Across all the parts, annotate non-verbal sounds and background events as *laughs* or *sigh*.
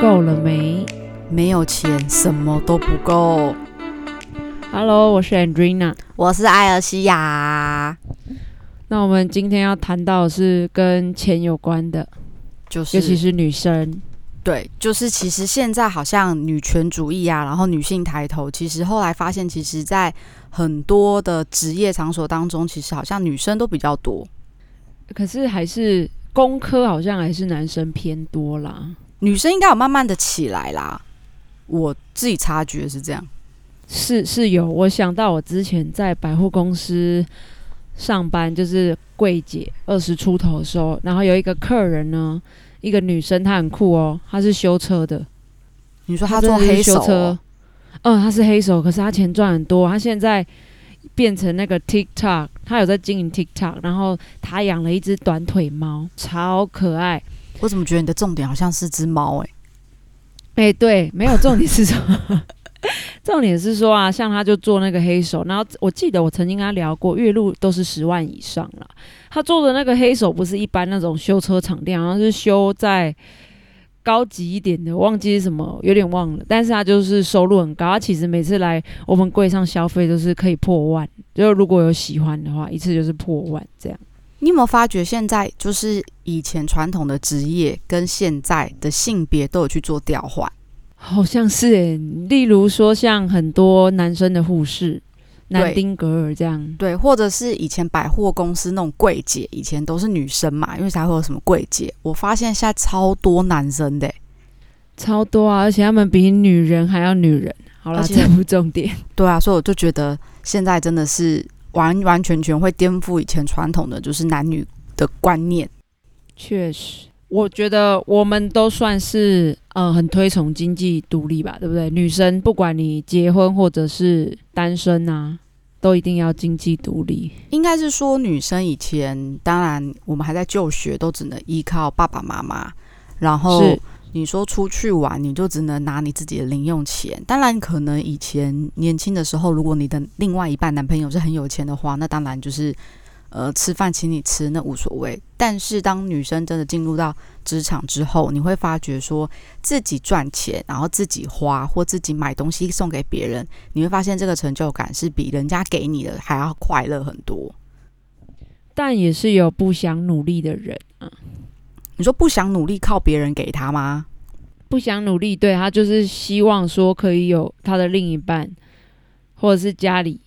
够了没没有钱，什么都不够。？Hello，我是 Andrina。我是艾尔西亚，那我们今天要谈到的是跟钱有关的，就是尤其是女生。对，就是其实现在好像女权主义啊，然后女性抬头，其实后来发现，其实在很多的职业场所当中，其实好像女生都比较多，可是还是工科好像还是男生偏多啦。女生应该有慢慢的起来啦。我自己察觉是这样。是是有，我想到我之前在百货公司上班，就是柜姐二十出头的时候，然后有一个客人呢，一个女生，她很酷哦，她是修车的，你说她做黑手、修车哦，，嗯，她是黑手，可是她钱赚很多，她现在变成那个 TikTok，她有在经营 TikTok，然后她养了一只短腿猫，超可爱。我怎么觉得你的重点好像是只猫、欸？哎、对，没有重点是什么？重点是说啊，像他就做那个黑手，然后我记得我曾经跟他聊过，月入都是十万以上啦。他做的那个黑手不是一般那种修车厂店，好像是修在高级一点的，忘记是什么，有点忘了。但是他就是收入很高，他其实每次来我们柜上消费都是可以破万，就如果有喜欢的话，一次就是破万这样。你有没有发觉现在就是以前传统的职业跟现在的性别都有去做调换？好像是诶，例如说像很多男生的护士，南丁格尔这样。对，或者是以前百货公司那种柜姐，以前都是女生嘛，因为才会有什么柜姐。我发现现在超多男生的欸、超多啊，而且他们比女人还要女人。好了，这不重点。对啊，所以我就觉得现在真的是完完全全会颠覆以前传统的就是男女的观念。确实，我觉得我们都算是呃很推崇经济独立吧，对不对？女生不管你结婚或者是单身啊，都一定要经济独立。应该是说，女生以前当然我们还在就学，都只能依靠爸爸妈妈，然后是你说出去玩，你就只能拿你自己的零用钱。当然，可能以前年轻的时候，如果你的另外一半男朋友是很有钱的话，那当然就是呃吃饭请你吃，那无所谓。但是当女生真的进入到职场之后，你会发觉说自己赚钱，然后自己花或自己买东西送给别人，你会发现这个成就感是比人家给你的还要快乐很多。但也是有不想努力的人啊，你说不想努力靠别人给他吗？不想努力，对他就是希望说可以有他的另一半，或者是家里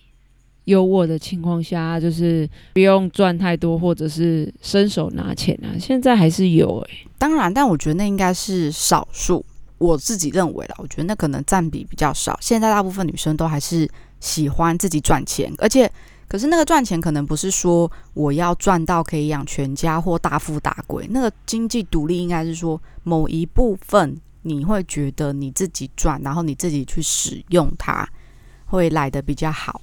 有我的情况下，就是不用赚太多，或者是伸手拿钱啊。现在还是有诶、当然，但我觉得那应该是少数。我自己认为啦，我觉得那可能占比比较少。现在大部分女生都还是喜欢自己赚钱，而且可是那个赚钱可能不是说我要赚到可以养全家或大富大贵，那个经济独立应该是说某一部分你会觉得你自己赚，然后你自己去使用它，会来的比较好。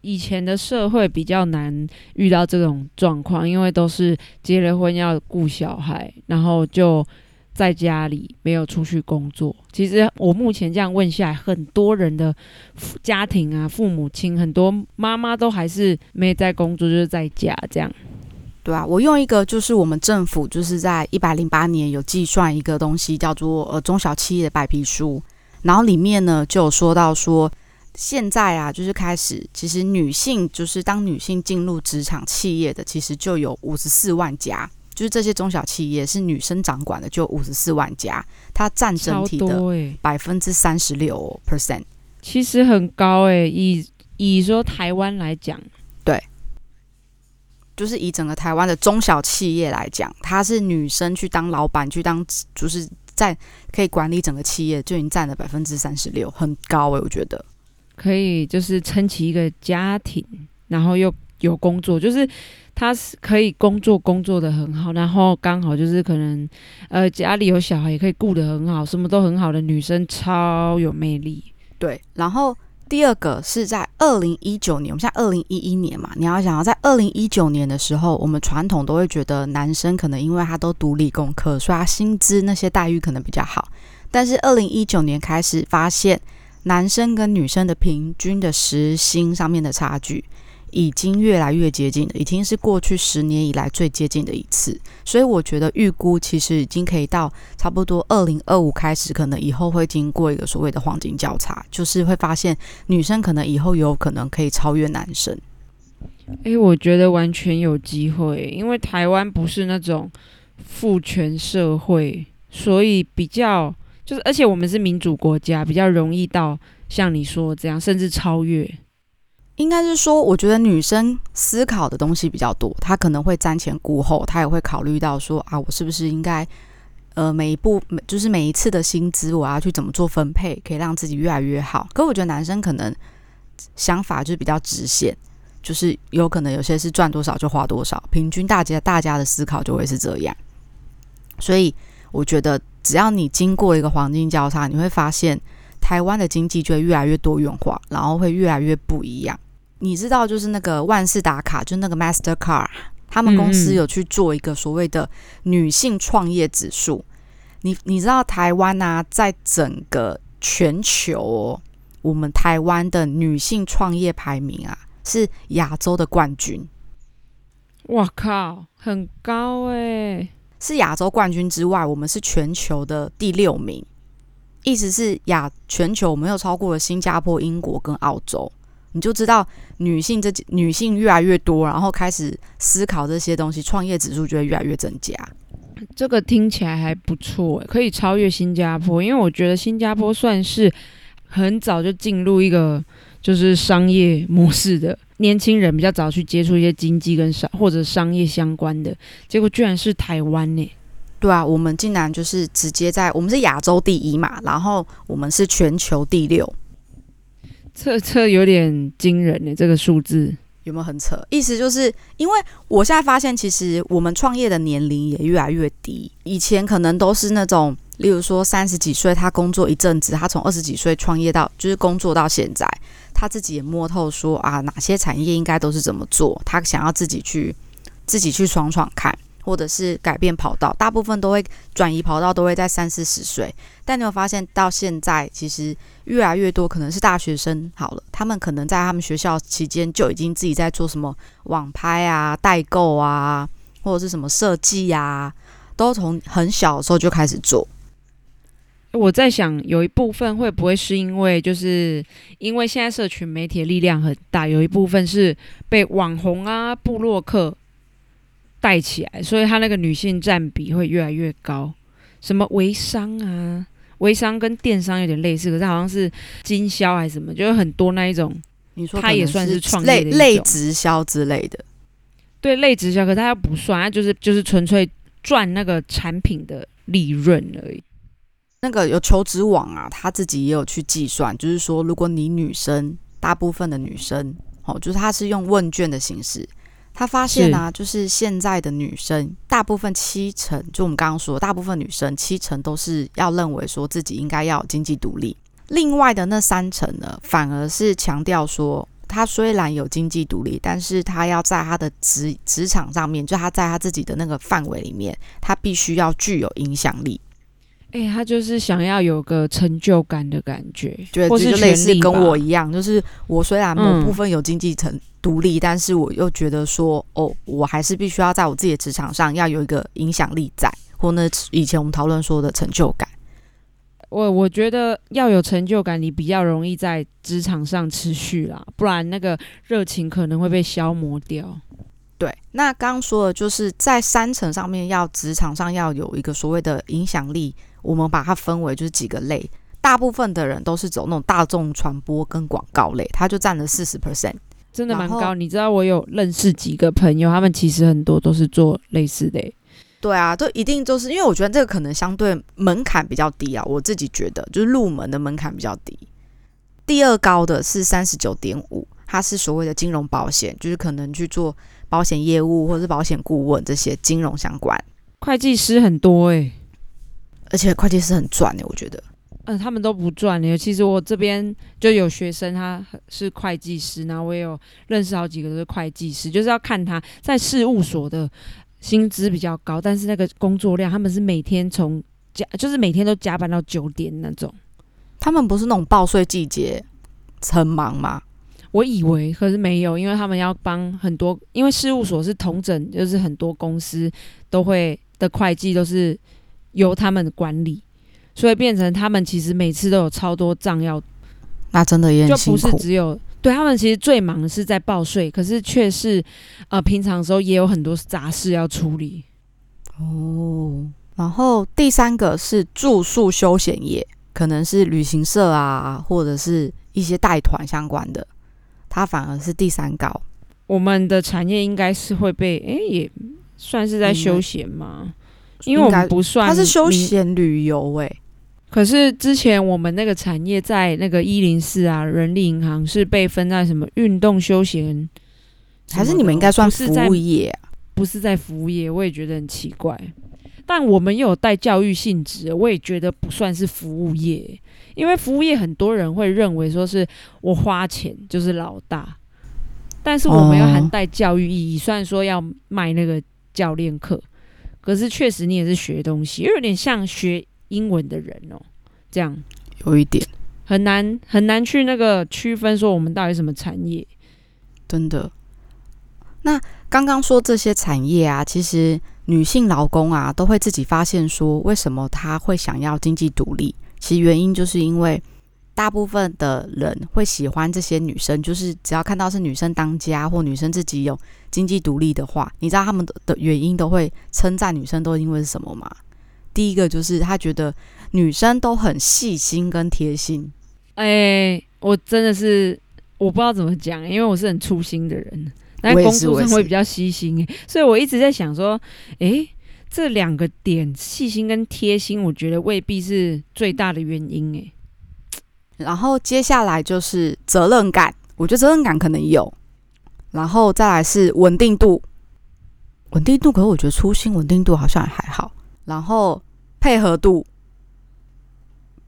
以前的社会比较难遇到这种状况，因为都是结了婚要顾小孩，然后就在家里没有出去工作。其实我目前这样问下来，很多人的家庭啊，父母亲很多妈妈都还是没在工作，就是在家这样。对啊，我用一个就是我们政府就是在一百零八年有计算一个东西叫做呃中小企业的白皮书，然后里面呢就有说到说，现在啊就是开始，其实女性就是当女性进入职场企业的，其实就有五十四万家，就是这些中小企业是女生掌管的，就五十四万家，它占整体的百分之三十六 percent。其实很高诶、以以说台湾来讲，对就是以整个台湾的中小企业来讲，它是女生去当老板，去当就是在可以管理整个企业，就已经占了百分之三十六，很高诶、我觉得。可以就是撑起一个家庭，然后又有工作，就是他是可以工作工作的很好，然后刚好就是可能呃家里有小孩也可以顾得很好，什么都很好的女生超有魅力。对，然后第二个是在二零一九年，我们现在二零一一年嘛，你要想要在二零一九年的时候，我们传统都会觉得男生可能因为他都读理工科，所以他薪资那些待遇可能比较好。但是二零一九年开始发现，男生跟女生的平均的时薪上面的差距，已经越来越接近了，已经是过去十年以来最接近的一次。所以我觉得预估其实已经可以到差不多二零二五开始，可能以后会经过一个所谓的黄金交叉，就是会发现女生可能以后有可能可以超越男生。诶，我觉得完全有机会，因为台湾不是那种父权社会，所以比较就是，而且我们是民主国家，比较容易到像你说这样，甚至超越。应该是说，我觉得女生思考的东西比较多，她可能会瞻前顾后，她也会考虑到说啊，我是不是应该呃每一步就是每一次的薪资，我要去怎么做分配，可以让自己越来越好。可我觉得男生可能想法就是比较直线。就是有可能有些是赚多少就花多少，平均大家大家的思考就会是这样。所以我觉得，只要你经过一个黄金交叉，你会发现台湾的经济就会越来越多元化，然后会越来越不一样。你知道，就是那个万事达卡，就那个 Master Card，他们公司有去做一个所谓的女性创业指数。你你知道台湾啊，在整个全球哦，我们台湾的女性创业排名啊。是亚洲的冠军，哇靠，很高哎！是亚洲冠军之外，我们是全球的第六名，意思是亚全球我们又超过了新加坡、英国跟澳洲。你就知道女性这女性越来越多，然后开始思考这些东西，创业指数就会越来越增加。这个听起来还不错，可以超越新加坡，因为我觉得新加坡算是很早就进入一个。就是商业模式的年轻人比较早去接触一些经济跟商或者商业相关的，结果居然是台湾呢？对啊，我们竟然就是直接在我们是亚洲第一嘛，然后我们是全球第六，这这有点惊人呢，这个数字有没有很扯？意思就是因为我现在发现，其实我们创业的年龄也越来越低，以前可能都是那种。例如说，三十几岁他工作一阵子，他从二十几岁创业到就是工作到现在，他自己也摸透说啊，哪些产业应该都是怎么做，他想要自己去自己去闯闯看，或者是改变跑道，大部分都会转移跑道，都会在三四十岁。但你有发现到现在，其实越来越多可能是大学生好了，他们可能在他们学校期间就已经自己在做什么网拍啊、代购啊，或者是什么设计呀，都从很小的时候就开始做。我在想，有一部分会不会是因为，就是因为现在社群媒体的力量很大，有一部分是被网红啊、布洛克带起来，所以他那个女性占比会越来越高。什么微商啊，微商跟电商有点类似，可是好像是经销还是什么，就是很多那一种。你说他也算是创业类类直销之类的，对，类直销，可他又不算，他就是就是纯粹赚那个产品的利润而已。那个有求职网啊，他自己也有去计算，就是说，如果你女生，大部分的女生，哦，就是他是用问卷的形式，他发现啊，就是现在的女生，大部分七成，就我们刚刚说，大部分女生七成都是要认为说自己应该要经济独立，另外的那三成呢，反而是强调说，她虽然有经济独立，但是她要在她的职职场上面，就她在她自己的那个范围里面，她必须要具有影响力。哎，他就是想要有个成就感的感觉，对，或是类似跟我一样，就是我虽然某部分有经济成独立，但是我又觉得说，哦，我还是必须要在我自己的职场上要有一个影响力在，或那以前我们讨论说的成就感。我我觉得要有成就感，你比较容易在职场上持续啦，不然那个热情可能会被消磨掉。对，那刚刚说的就是在三层上面，要职场上要有一个所谓的影响力。我们把它分为就是几个类，大部分的人都是走那种大众传播跟广告类，它就占了四十 percent，真的蛮高。你知道我有认识几个朋友，他们其实很多都是做类似的。对啊，都一定就是因为我觉得这个可能相对门槛比较低啊，我自己觉得就是入门的门槛比较低。第二高的是三十九点五，它是所谓的金融保险，就是可能去做保险业务或者是保险顾问这些金融相关。会计师很多诶。而且会计师很赚的，我觉得。嗯，他们都不赚的。其实我这边就有学生，他是会计师，然后我也有认识好几个都是会计师，就是要看他在事务所的薪资比较高，但是那个工作量，他们是每天从加，就是每天都加班到九点那种。他们不是那种报税季节很忙吗？我以为，可是没有，因为他们要帮很多，因为事务所是同整，就是很多公司都会的会计都是由他们管理，所以变成他们其实每次都有超多账要，那真的也就不是。只有对他们其实最忙的是在报税，可是却是呃平常的时候也有很多杂事要处理。哦，然后第三个是住宿休闲业，可能是旅行社啊，或者是一些带团相关的，它反而是第三高。我们的产业应该是会被，诶，也算是在休闲吗？因为我们不算，它是休。闲旅游欸诶、可是之前我们那个产业在那个一零四啊，人力银行是被分在什么运动休闲，还是你们应该算服务业啊？不是在服务业，我也觉得很奇怪。但我们又有带教育性质，我也觉得不算是服务业，因为服务业很多人会认为说是我花钱就是老大，但是我们要含带教育意义，虽然说要卖那个教练课，可是确实你也是学东西，又有点像学英文的人哦、这样有一点很难很难去那个区分说我们到底什么产业。真的。那刚刚说这些产业啊，其实女性劳工啊都会自己发现说，为什么她会想要经济独立？其实原因就是因为大部分的人会喜欢这些女生，就是只要看到是女生当家或女生自己有经济独立的话，你知道他们的的原因都会称赞女生都因为是什么吗？第一个就是他觉得女生都很细心跟贴心，哎、我真的是我不知道怎么讲，因为我是很粗心的人，但工作上会比较细心、欸，所以我一直在想说，哎、这两个点细心跟贴心，我觉得未必是最大的原因、欸，然后接下来就是责任感，我觉得责任感可能有，然后再来是稳定度，稳定度，可是我觉得粗心稳定度好像还好，然后配合度，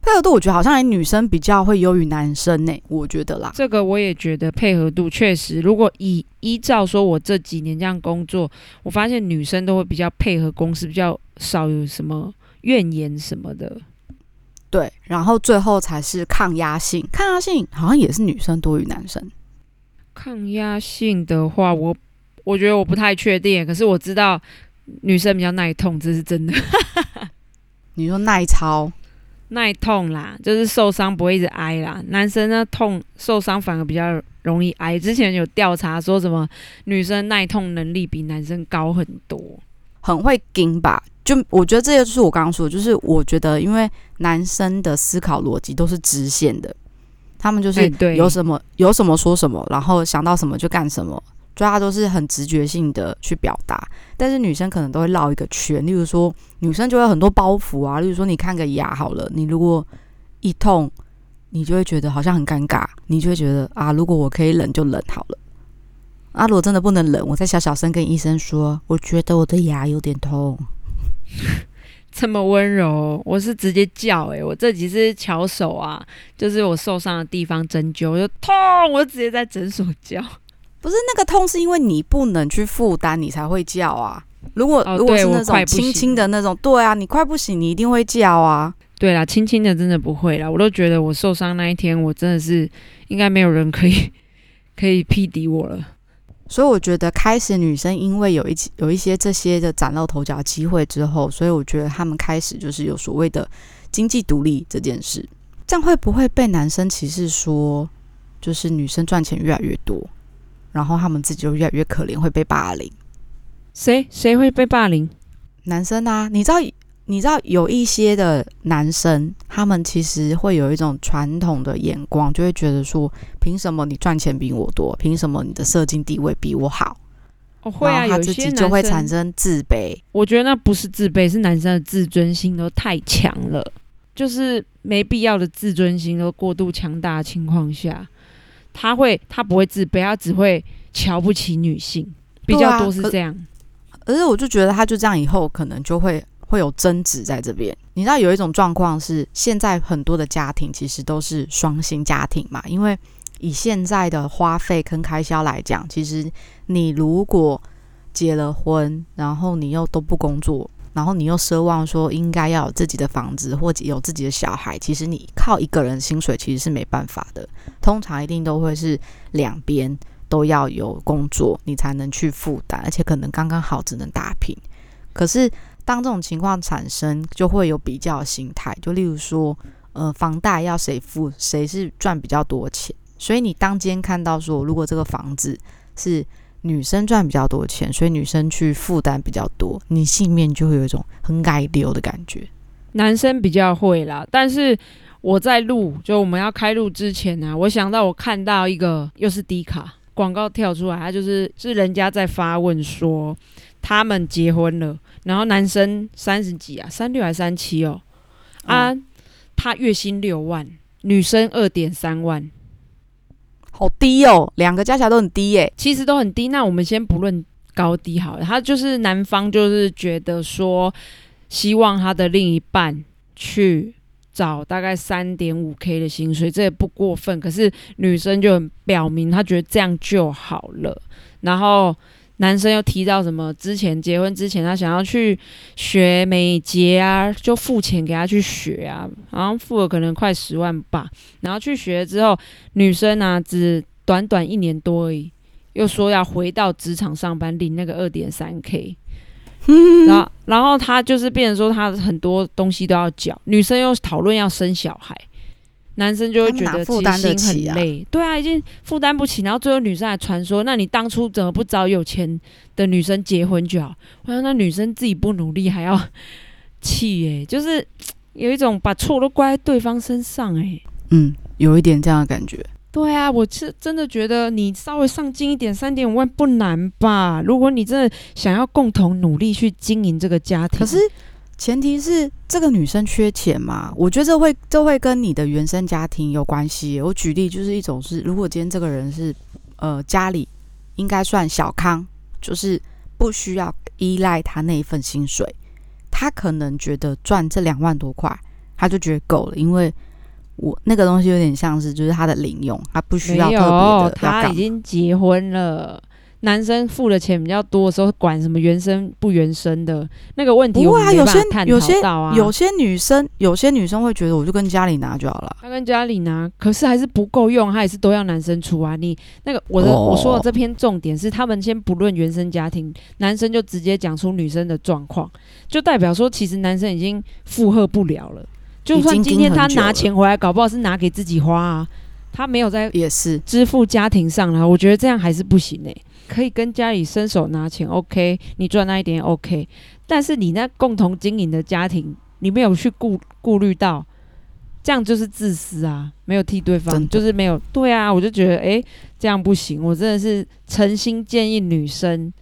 配合度我觉得好像女生比较会优于男生呢、我觉得啦，这个我也觉得配合度确实，如果以依照说我这几年这样工作，我发现女生都会比较配合公司，比较少有什么怨言什么的。对，然后最后才是抗压性，抗压性好像也是女生多于男生，抗压性的话，我我觉得我不太确定，可是我知道女生比较耐痛，这是真的。*laughs* 你说耐操，耐痛啦，就是受伤不会一直挨啦。男生呢，痛受伤反而比较容易挨。之前有调查说什么女生耐痛能力比男生高很多。很会盯吧。就我觉得这个就是我刚刚说的，就是我觉得因为男生的思考逻辑都是直线的，他们就是有什么、有什么说什么，然后想到什么就干什么，就他都是很直觉性的去表达。但是女生可能都会绕一个圈，例如说女生就会很多包袱啊，例如说你看个牙好了，你如果一痛，你就会觉得好像很尴尬，你就会觉得啊，如果我可以忍就忍好了。啊，如果真的不能忍，我再小小声跟医生说，我觉得我的牙有点痛。*laughs* 这么温柔，我是直接叫诶、我这几次巧手啊，就是我受伤的地方针灸，我就痛，我就直接在诊所叫。不是那个痛，是因为你不能去负担，你才会叫啊。如果、哦如果是那种轻轻的那种，对啊，你快不行，你一定会叫啊。对啦，轻轻的真的不会啦，我都觉得我受伤那一天，我真的是应该没有人可以 *laughs* 可以匹敌我了。所以我觉得开始女生因为有一起有一些这些的崭露头角机会之后，所以我觉得他们开始就是有所谓的经济独立这件事。这样会不会被男生歧视说，就是女生赚钱越来越多，然后他们自己就越来越可怜，会被霸凌？谁谁会被霸凌？男生啊，你知道，你知道有一些的男生，他们其实会有一种传统的眼光，就会觉得说，凭什么你赚钱比我多？凭什么你的社经地位比我好？哦，会啊，有些就会产生，自卑。我觉得那不是自卑，是男生的自尊心都太强了，就是没必要的自尊心都过度强大的情况下，他会他不会自卑，他只会瞧不起女性，比较多是这样。而是我就觉得他就这样以后可能就会会有争执在这边。你知道有一种状况是，现在很多的家庭其实都是双薪家庭嘛，因为以现在的花费跟开销来讲，其实你如果结了婚，然后你又都不工作，然后你又奢望说应该要有自己的房子或者有自己的小孩，其实你靠一个人薪水其实是没办法的。通常一定都会是两边都要有工作，你才能去负担，而且可能刚刚好只能打平。可是当这种情况产生，就会有比较心态，就例如说，呃，房贷要谁付，谁是赚比较多钱。所以你当今天看到说，如果这个房子是女生赚比较多钱，所以女生去负担比较多，你心里面就会有一种很改流的感觉。男生比较会啦，但是我在录，就我们要开录之前呢，我想到我看到一个又是低卡广告跳出来，他就是是人家在发问说他们结婚了，然后男生三十几啊，三六还是三七哦，啊，他月薪六万，女生二点三万。好低哦，两个加起来都很低耶，其实都很低。那我们先不论高低好了，他就是男方就是觉得说，希望他的另一半去找大概三点五 K 的薪水，这也不过分。可是女生就很表明，她觉得这样就好了。然后。男生又提到什么？之前结婚之前，他想要去学美睫啊，就付钱给他去学啊，然后付了可能快十万吧。然后去学之后，女生呢只短短一年多而已，又说要回到职场上班，领那个二点三 K。*laughs* 然后，然后他就是变成说，他很多东西都要缴。女生又讨论要生小孩。男生就会觉得负担得起很累，对啊，已经负担不起，然后最后女生还传说，那你当初怎么不找有钱的女生结婚就好？我想那女生自己不努力还要 *laughs* 气哎，就是有一种把错都怪在对方身上哎，嗯，有一点这样的感觉。对啊，我是真的觉得你稍微上进一点，三点五万不难吧？如果你真的想要共同努力去经营这个家庭，可是。前提是这个女生缺钱嘛？我觉得这会这会跟你的原生家庭有关系。我举例就是一种是，如果今天这个人是呃家里应该算小康，就是不需要依赖他那一份薪水，他可能觉得赚这两万多块他就觉得够了，因为我那个东西有点像是就是他的零用，他不需要特别的。他已经结婚了。男生付的钱比较多的时候，管什么原生不原生的那个问题，不会啊。有些有些有些女生，有些女生会觉得，我就跟家里拿就好了。她跟家里拿，可是还是不够用，她也是都要男生出啊。你那个我的我说的这篇重点是，他们先不论原生家庭，男生就直接讲出女生的状况，就代表说，其实男生已经负荷不了了。就算今天他拿钱回来，搞不好是拿给自己花啊，他没有在也是支付家庭上了。我觉得这样还是不行诶。可以跟家里伸手拿钱，OK，你赚那一点 OK，但是你那共同经营的家庭，你没有去顾顾虑到，这样就是自私啊，没有替对方，就是没有对啊，我就觉得哎，这样不行，我真的是诚心建议女生，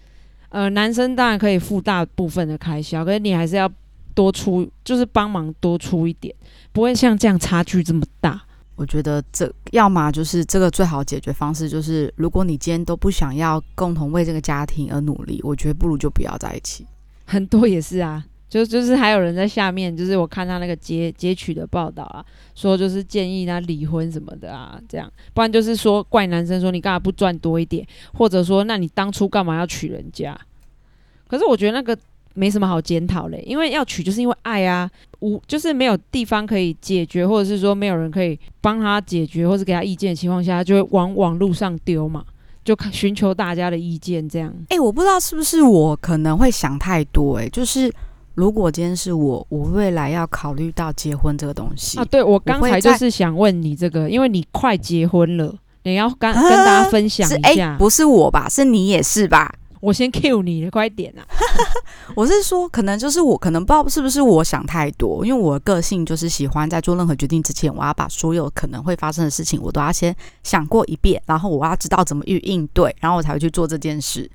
呃，男生当然可以付大部分的开销，可是你还是要多出，就是帮忙多出一点，不会像这样差距这么大。我觉得这要么就是这个最好解决方式，就是如果你今天都不想要共同为这个家庭而努力，我觉得不如就不要在一起。*laughs* 很多也是啊，就就是还有人在下面，就是我看他那个截截取的报道啊，说就是建议他离婚什么的啊，这样，不然就是说怪男生说你干嘛不赚多一点，或者说那你当初干嘛要娶人家？可是我觉得那个。没什么好检讨嘞，因为要娶就是因为爱啊，无就是没有地方可以解决，或者是说没有人可以帮他解决，或是给他意见的情况下，就会往网络上丢嘛，就寻求大家的意见这样。哎，我不知道是不是我可能会想太多，哎，就是如果今天是我，我未来要考虑到结婚这个东西啊，对我刚才就是想问你这个，因为你快结婚了，你要跟跟大家分享一下，不是我吧？是你也是吧？我先 Q 你了，快点啊！*laughs* 我是说，可能就是我，可能不知道是不是我想太多，因为我个性就是喜欢在做任何决定之前，我要把所有可能会发生的事情，我都要先想过一遍，然后我要知道怎么去应对，然后我才会去做这件事。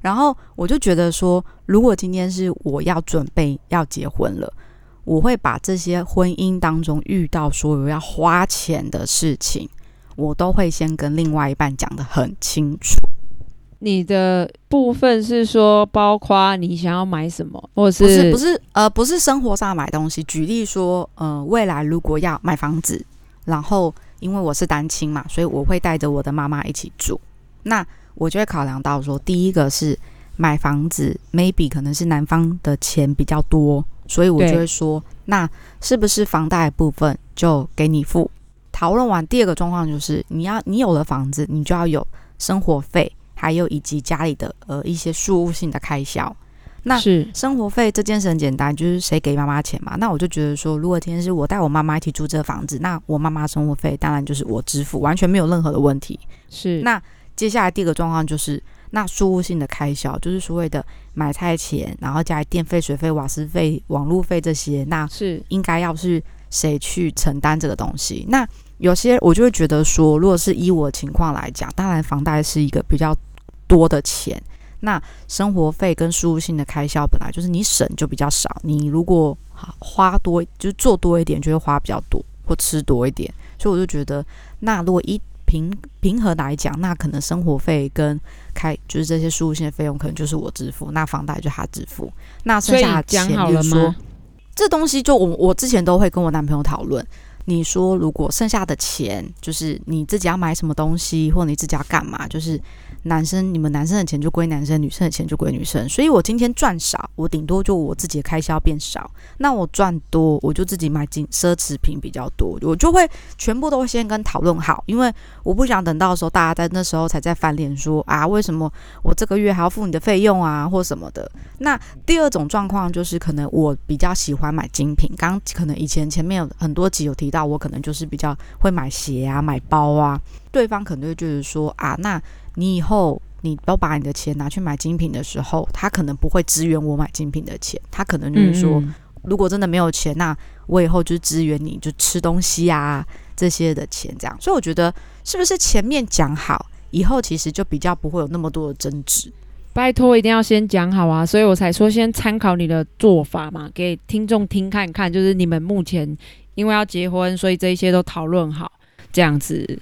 然后我就觉得说，如果今天是我要准备要结婚了，我会把这些婚姻当中遇到所有要花钱的事情，我都会先跟另外一半讲的很清楚。你的部分是说，包括你想要买什么，或是不是不是呃不是生活上买东西？举例说，呃，未来如果要买房子，然后因为我是单亲嘛，所以我会带着我的妈妈一起住，那我就会考量到说，第一个是买房子，maybe 可能是男方的钱比较多，所以我就会说，那是不是房贷部分就给你付？讨论完第二个状况就是，你要你有了房子，你就要有生活费，还有以及家里的呃一些事务性的开销。那是生活费这件事很简单，就是谁给妈妈钱嘛。那我就觉得说，如果今天是我带我妈妈一起住这个房子，那我妈妈生活费当然就是我支付，完全没有任何的问题。是那接下来第二个状况就是。那输入性的开销就是所谓的买菜钱，然后加电费、水费、瓦斯费、网路费这些，那是应该要是谁去承担这个东西？那有些我就会觉得说，如果是以我情况来讲，当然房贷是一个比较多的钱，那生活费跟输入性的开销本来就是你省就比较少，你如果花多就是做多一点，就会花比较多或吃多一点，所以我就觉得，那如果一平平和来讲，那可能生活费跟开就是这些输入性的费用，可能就是我支付，那房贷就他支付，那剩下的钱，比如说这东西，就我我之前都会跟我男朋友讨论。你说，如果剩下的钱就是你自己要买什么东西，或你自己要干嘛，就是男生你们男生的钱就归男生，女生的钱就归女生。所以我今天赚少，我顶多就我自己的开销变少。那我赚多，我就自己买金奢侈品比较多，我就会全部都先跟讨论好，因为我不想等到时候大家在那时候才在翻脸说啊，为什么我这个月还要付你的费用啊，或什么的。那第二种状况就是可能我比较喜欢买精品，刚可能以前前面有很多集有提。到我可能就是比较会买鞋啊、买包啊，对方可能会就是说啊，那你以后你都把你的钱拿去买精品的时候，他可能不会支援我买精品的钱，他可能就是说，如果真的没有钱，那我以后就支援你就吃东西啊这些的钱，这样。所以我觉得是不是前面讲好，以后其实就比较不会有那么多的争执。拜托，一定要先讲好啊，所以我才说先参考你的做法嘛，给听众听看看，就是你们目前。因为要结婚，所以这一些都讨论好，这样子。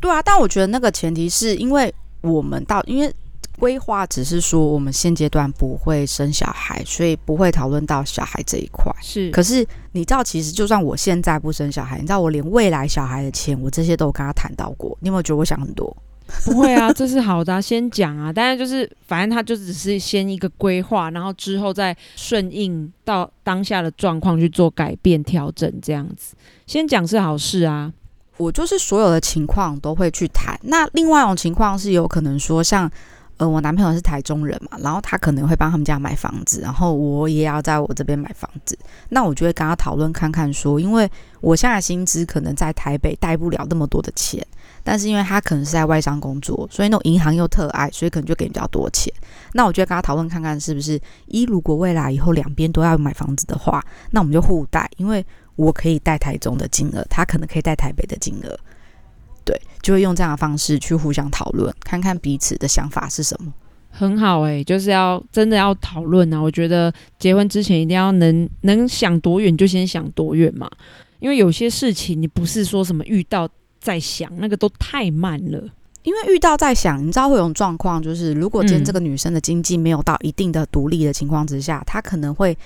对啊，但我觉得那个前提是因为我们到，因为规划只是说我们现阶段不会生小孩，所以不会讨论到小孩这一块。是，可是你知道，其实就算我现在不生小孩，你知道我连未来小孩的钱，我这些都跟他谈到过。你有没有觉得我想很多？不会啊，*laughs* 这是好的，先讲啊。但是就是，反正他就只是先一个规划，然后之后再顺应到当下的状况去做改变调整，这样子。先讲是好事啊。我就是所有的情况都会去谈。那另外一种情况是有可能说，像呃，我男朋友是台中人嘛，然后他可能会帮他们家买房子，然后我也要在我这边买房子。那我就会跟他讨论看看，说，因为我现在薪资可能在台北贷不了那么多的钱。但是因为他可能是在外商工作，所以那种银行又特爱，所以可能就给比较多钱。那我就会跟他讨论看看，是不是一如果未来以后两边都要买房子的话，那我们就互贷，因为我可以带台中的金额，他可能可以带台北的金额，对，就会用这样的方式去互相讨论，看看彼此的想法是什么。很好诶，就是要真的要讨论啊！我觉得结婚之前一定要能能想多远就先想多远嘛，因为有些事情你不是说什么遇到。再想那个都太慢了，因为遇到在想，你知道会有种状况，就是如果今天这个女生的经济没有到一定的独立的情况之下，她可能会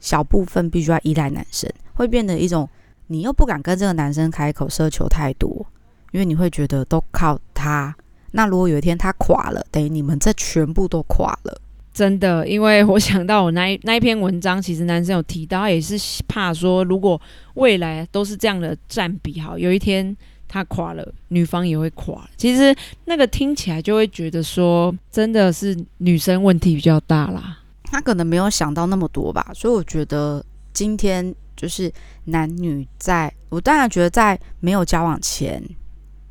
小部分必须要依赖男生，会变得一种你又不敢跟这个男生开口奢求太多，因为你会觉得都靠他。那如果有一天他垮了，等于你们这全部都垮了。真的，因为我想到我那一那一篇文章，其实男生有提到，也是怕说，如果未来都是这样的占比，好有一天。他垮了，女方也会垮。其实那个听起来就会觉得说，真的是女生问题比较大啦。他可能没有想到那么多吧。所以我觉得今天就是男女在，我当然觉得在没有交往前，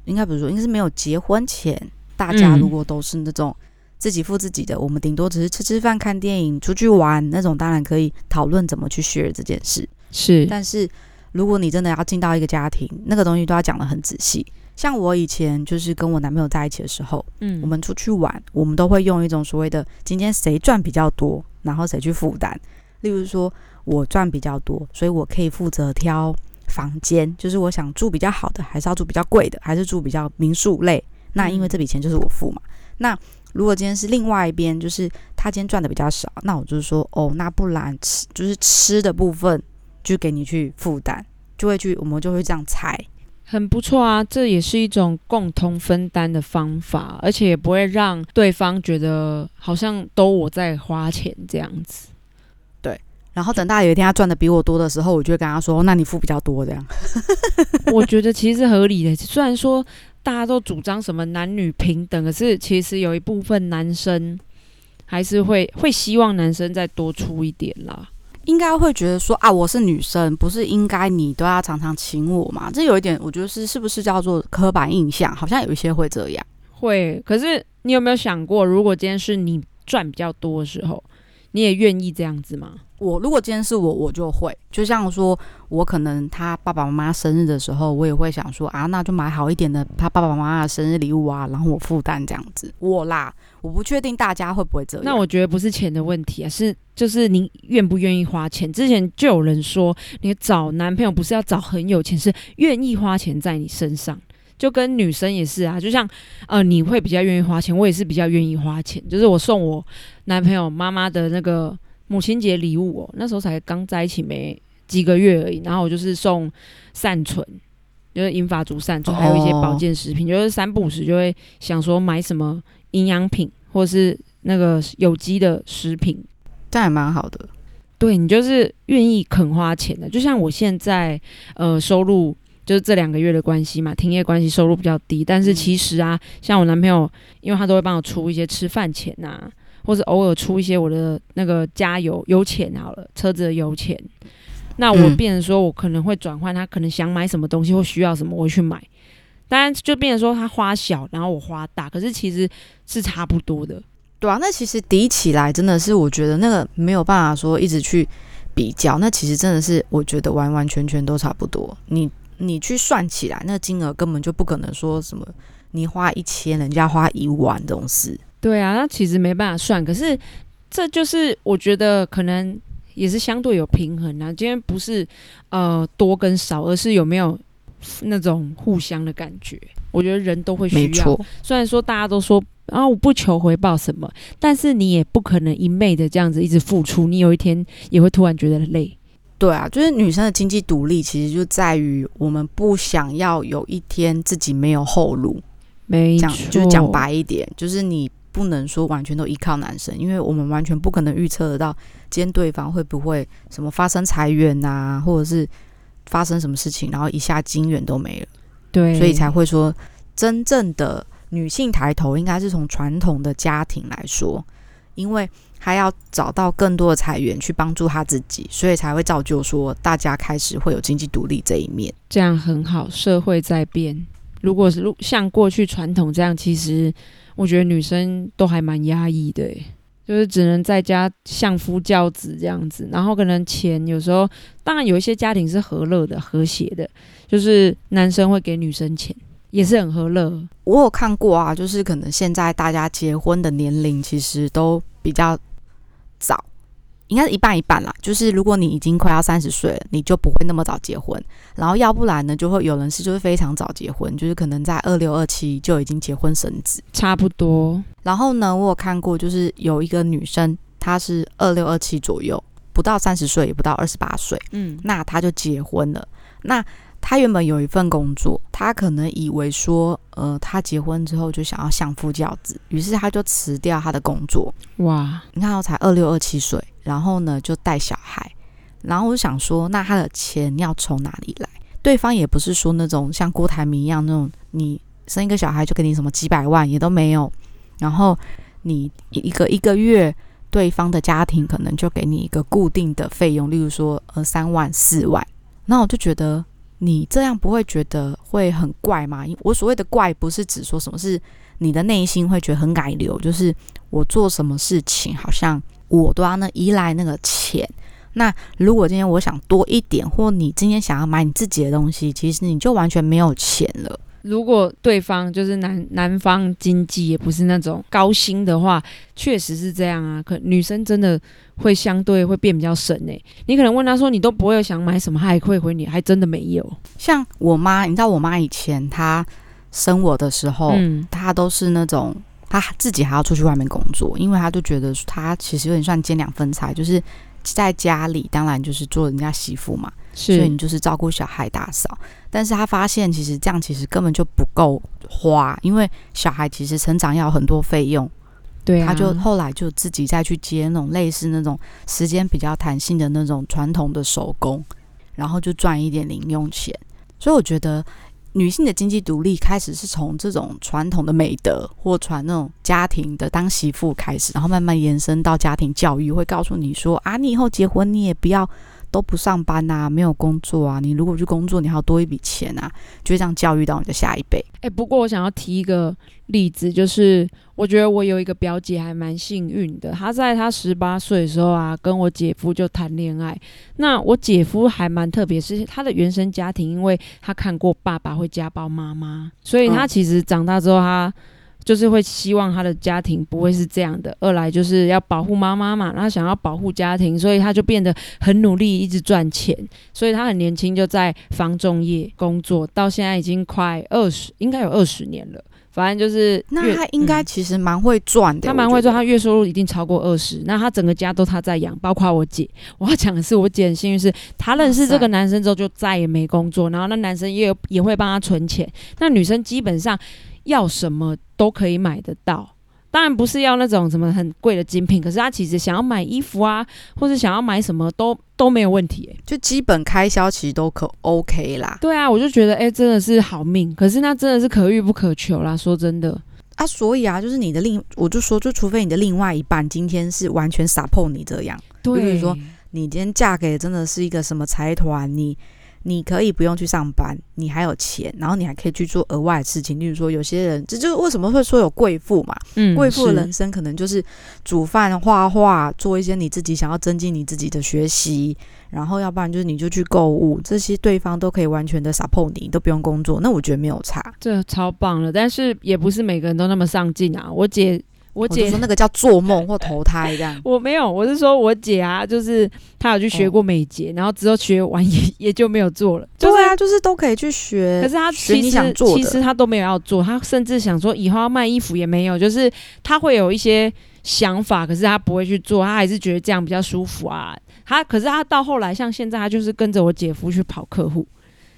应该不是说，应该是没有结婚前，大家如果都是那种自己付自己的，我们顶多只是吃吃饭、看电影、出去玩那种，当然可以讨论怎么去 share 这件事。是，但是。如果你真的要进到一个家庭，那个东西都要讲的很仔细。像我以前就是跟我男朋友在一起的时候，嗯，我们出去玩，我们都会用一种所谓的今天谁赚比较多，然后谁去负担。例如说，我赚比较多，所以我可以负责挑房间，就是我想住比较好的，还是要住比较贵的，还是住比较民宿类。那因为这笔钱就是我付嘛。那如果今天是另外一边，就是他今天赚的比较少，那我就是说，哦，那不然吃就是吃的部分。就给你去负担，就会去，我们就会这样猜。很不错啊，这也是一种共同分担的方法，而且也不会让对方觉得好像都我在花钱这样子。然后等到有一天他赚的比我多的时候，我就会跟他说：“那你付比较多这样。*laughs* 我觉得其实是合理的，虽然说大家都主张什么男女平等，可是其实有一部分男生还是会会希望男生再多出一点啦。应该会觉得说啊，我是女生，不是应该你都要常常请我嘛？这有一点，我觉得是是不是叫做刻板印象？好像有一些会这样。会，可是你有没有想过，如果今天是你赚比较多的时候，你也愿意这样子吗？我如果今天是我，我就会，就像说，我可能他爸爸妈妈生日的时候，我也会想说啊，那就买好一点的他爸爸妈妈的生日礼物啊，然后我负担这样子。我啦，我不确定大家会不会这样。那我觉得不是钱的问题啊，是就是你愿不愿意花钱。之前就有人说，你找男朋友不是要找很有钱，是愿意花钱在你身上。就跟女生也是啊，就像呃，你会比较愿意花钱，我也是比较愿意花钱。就是我送我男朋友妈妈的那个。母亲节礼物哦，那时候才刚在一起没几个月而已，然后我就是送善存，就是英法族善存，还有一些保健食品，就是三不五时就会想说买什么营养品或是那个有机的食品，这样也蛮好的。对你就是愿意肯花钱的，就像我现在呃收入就是这两个月的关系嘛，停业关系收入比较低，但是其实啊，像我男朋友，因为他都会帮我出一些吃饭钱呐。或者偶尔出一些我的那个加油油钱好了，车子的油钱，那我变成说我可能会转换，他可能想买什么东西或需要什么，我会去买。当然就变成说他花小，然后我花大，可是其实是差不多的，对啊。那其实抵起来真的是，我觉得那个没有办法说一直去比较，那其实真的是我觉得完完全全都差不多。你你去算起来，那金额根本就不可能说什么你花一千，人家花一万这种事。对啊，那其实没办法算，可是这就是我觉得可能也是相对有平衡啊。今天不是呃多跟少，而是有没有那种互相的感觉。我觉得人都会需要。虽然说大家都说啊，我不求回报什么，但是你也不可能一昧的这样子一直付出，你有一天也会突然觉得累。对啊，就是女生的经济独立，其实就在于我们不想要有一天自己没有后路。没错，就是讲白一点，就是你。不能说完全都依靠男生，因为我们完全不可能预测得到今天对方会不会什么发生裁员呐，或者是发生什么事情，然后一下金元都没了。对，所以才会说，真正的女性抬头应该是从传统的家庭来说，因为她要找到更多的财源去帮助她自己，所以才会造就说大家开始会有经济独立这一面。这样很好，社会在变。如果是如像过去传统这样，其实。我觉得女生都还蛮压抑的，就是只能在家相夫教子这样子，然后可能钱有时候，当然有一些家庭是和乐的、和谐的，就是男生会给女生钱，也是很和乐。我有看过啊，就是可能现在大家结婚的年龄其实都比较早。应该是一半一半啦，就是如果你已经快要三十岁了，你就不会那么早结婚，然后要不然呢，就会有人是就是非常早结婚，就是可能在二六二七就已经结婚生子，差不多。然后呢，我有看过，就是有一个女生，她是二六二七左右，不到三十岁，也不到二十八岁，嗯，那她就结婚了。那她原本有一份工作，他可能以为说，呃，他结婚之后就想要相夫教子，于是他就辞掉他的工作。哇，你看，我才二六二七岁。然后呢，就带小孩，然后我就想说，那他的钱要从哪里来？对方也不是说那种像郭台铭一样那种，你生一个小孩就给你什么几百万也都没有，然后你一个一个月，对方的家庭可能就给你一个固定的费用，例如说呃三万四万，那我就觉得你这样不会觉得会很怪吗？我所谓的怪，不是指说什么是你的内心会觉得很改流，就是我做什么事情好像。我都要那依赖那个钱。那如果今天我想多一点，或你今天想要买你自己的东西，其实你就完全没有钱了。如果对方就是男男方经济也不是那种高薪的话，确实是这样啊。可女生真的会相对会变比较省诶。你可能问她说你都不会想买什么，她还会回你还真的没有。像我妈，你知道我妈以前她生我的时候，她都是那种。她自己还要出去外面工作，因为她就觉得她其实有点算兼两份菜，就是在家里当然就是做人家媳妇嘛，所以你就是照顾小孩、打扫。但是他发现其实这样其实根本就不够花，因为小孩其实成长要很多费用，对啊，他就后来就自己再去接那种类似那种时间比较弹性的那种传统的手工，然后就赚一点零用钱。所以我觉得女性的经济独立开始是从这种传统的美德或传那种家庭的当媳妇开始，然后慢慢延伸到家庭教育，会告诉你说啊，你以后结婚你也不要。都不上班啊，没有工作啊。你如果去工作，你还要多一笔钱啊，就会这样教育到你的下一辈。哎、不过我想要提一个例子，就是我觉得我有一个表姐还蛮幸运的，她在她十八岁的时候啊，跟我姐夫就谈恋爱。那我姐夫还蛮特别，是他的原生家庭，因为他看过爸爸会家暴妈妈，所以他嗯其实长大之后他。就是会希望他的家庭不会是这样的。二来就是要保护妈妈嘛，然后想要保护家庭，所以他就变得很努力，一直赚钱。所以他很年轻就在房仲业工作，到现在已经快二十，应该有二十年了。反正就是那他应该嗯其实蛮会赚的，他蛮会赚，他月收入一定超过二十。那他整个家都他在养，包括我姐。我要讲的是，我姐很幸运，是她认识这个男生之后就再也没工作，然后那男生也有也会帮她存钱。那女生基本上要什么都可以买得到。当然不是要那种什么很贵的精品，可是他其实想要买衣服啊，或者想要买什么都都没有问题、欸。就基本开销其实都可 OK 啦。对啊，我就觉得哎、真的是好命。可是那真的是可遇不可求啦，说真的。啊，所以啊，就是你的另，我就说，就除非你的另外一半今天是完全撒破你这样，对，比如说你今天嫁给真的是一个什么财团，你你可以不用去上班，你还有钱，然后你还可以去做额外的事情，例如说有些人，这就是为什么会说有贵妇嘛，嗯贵妇的人生可能就是煮饭、画画，做一些你自己想要增进你自己的学习，然后要不然就是你就去购物，这些对方都可以完全的 support 你，都不用工作，那我觉得没有差。这超棒了，但是也不是每个人都那么上进啊。我姐，我姐说那个叫做梦或投胎这样。*laughs* 我没有，我是说我姐啊，就是她有去学过美睫，然后之后学完也也就没有做了。就是对啊，就是都可以去学。可是她其实其实她都没有要做，她甚至想说以后要卖衣服也没有，就是她会有一些想法，可是她不会去做，她还是觉得这样比较舒服啊。她可是她到后来，像现在她就是跟着我姐夫去跑客户。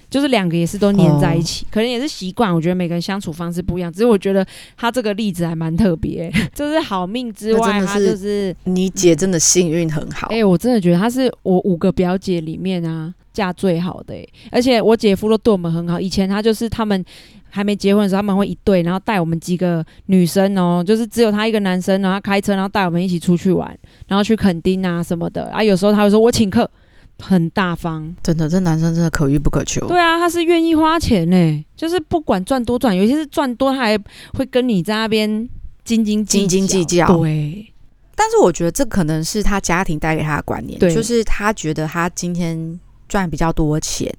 就是两个也是都黏在一起，哦可能也是习惯。我觉得每个人相处方式不一样，只是我觉得他这个例子还蛮特别，*laughs* 就是好命之外，他就是你姐真的幸运很好。哎、我真的觉得她是我五个表姐里面啊嫁最好的、欸，而且我姐夫都对我们很好。以前他就是他们还没结婚的时候，他们会一对，然后带我们几个女生哦、就是只有他一个男生，然后他开车，然后带我们一起出去玩，然后去垦丁啊什么的啊。有时候他会说我请客，很大方。真的，这男生真的可遇不可求。对啊，他是愿意花钱呢、就是不管赚多赚，有些是赚多，他还会跟你在那边斤斤斤斤计较。对，但是我觉得这可能是他家庭带给他的观念，就是他觉得他今天赚比较多钱，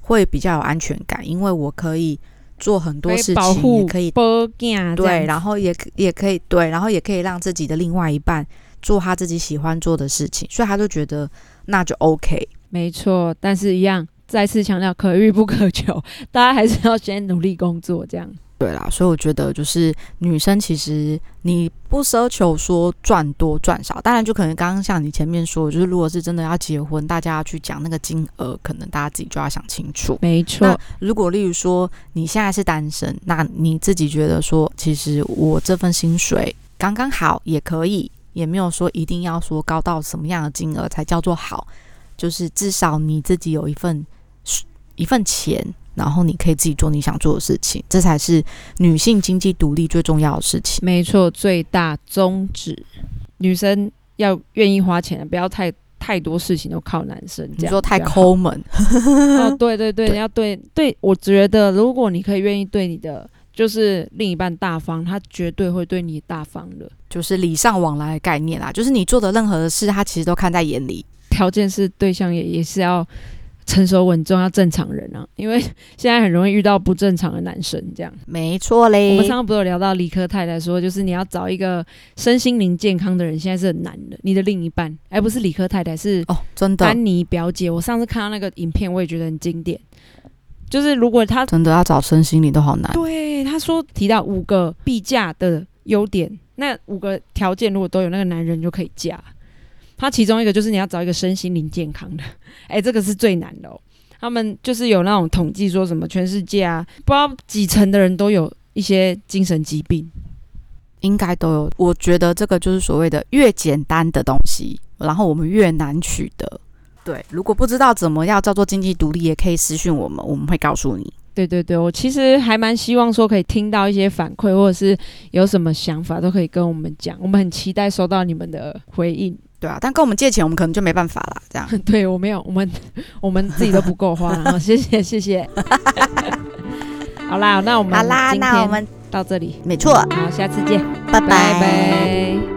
会比较有安全感，因为我可以做很多事情，保也可以保囝对，然后也也可以对，然后也可以让自己的另外一半做他自己喜欢做的事情，所以他就觉得那就 OK。没错，但是一样，再次强调可遇不可求，*laughs* 大家还是要先努力工作，这样。对啦，所以我觉得就是女生其实你不奢求说赚多赚少，当然就可能刚刚像你前面说的，就是如果是真的要结婚，大家要去讲那个金额，可能大家自己就要想清楚。没错那，如果例如说你现在是单身，那你自己觉得说，其实我这份薪水刚刚好也可以，也没有说一定要说高到什么样的金额才叫做好，就是至少你自己有一份一份钱，然后你可以自己做你想做的事情，这才是女性经济独立最重要的事情。没错，最大宗旨，女生要愿意花钱，不要太太多事情都靠男生，你说太抠门，哦，对对对，对 *laughs* 要对对，我觉得如果你可以愿意对你的就是另一半大方，他绝对会对你大方的。就是礼尚往来的概念啦，就是你做的任何的事，他其实都看在眼里。条件是对象也也是要成熟稳重，要正常人啊，因为现在很容易遇到不正常的男生这样。没错嘞，我们上次不是有聊到理科太太说，就是你要找一个身心灵健康的人，现在是很难的。你的另一半，而不是理科太太，是哦，真的丹尼表姐。我上次看到那个影片，我也觉得很经典。就是如果他真的要找身心灵都好难。对他说提到五个必嫁的优点，那五个条件如果都有，那个男人就可以嫁。他其中一个就是你要找一个身心灵健康的，*laughs* 哎、这个是最难的哦。他们就是有那种统计说什么全世界啊，不知道几成的人都有一些精神疾病。应该都有。我觉得这个就是所谓的越简单的东西，然后我们越难取得。对，如果不知道怎么样叫做经济独立，也可以私讯我们，我们会告诉你。对对对，我其实还蛮希望说可以听到一些反馈，或者是有什么想法都可以跟我们讲，我们很期待收到你们的回应。*laughs* 对啊，但跟我们借钱，我们可能就没办法了。*laughs* 这样，对我没有，我们我们自己都不够花，然后谢谢谢谢。*laughs* 好啦，那我们好啦，那我们到这里，没错，好，下次见，拜拜拜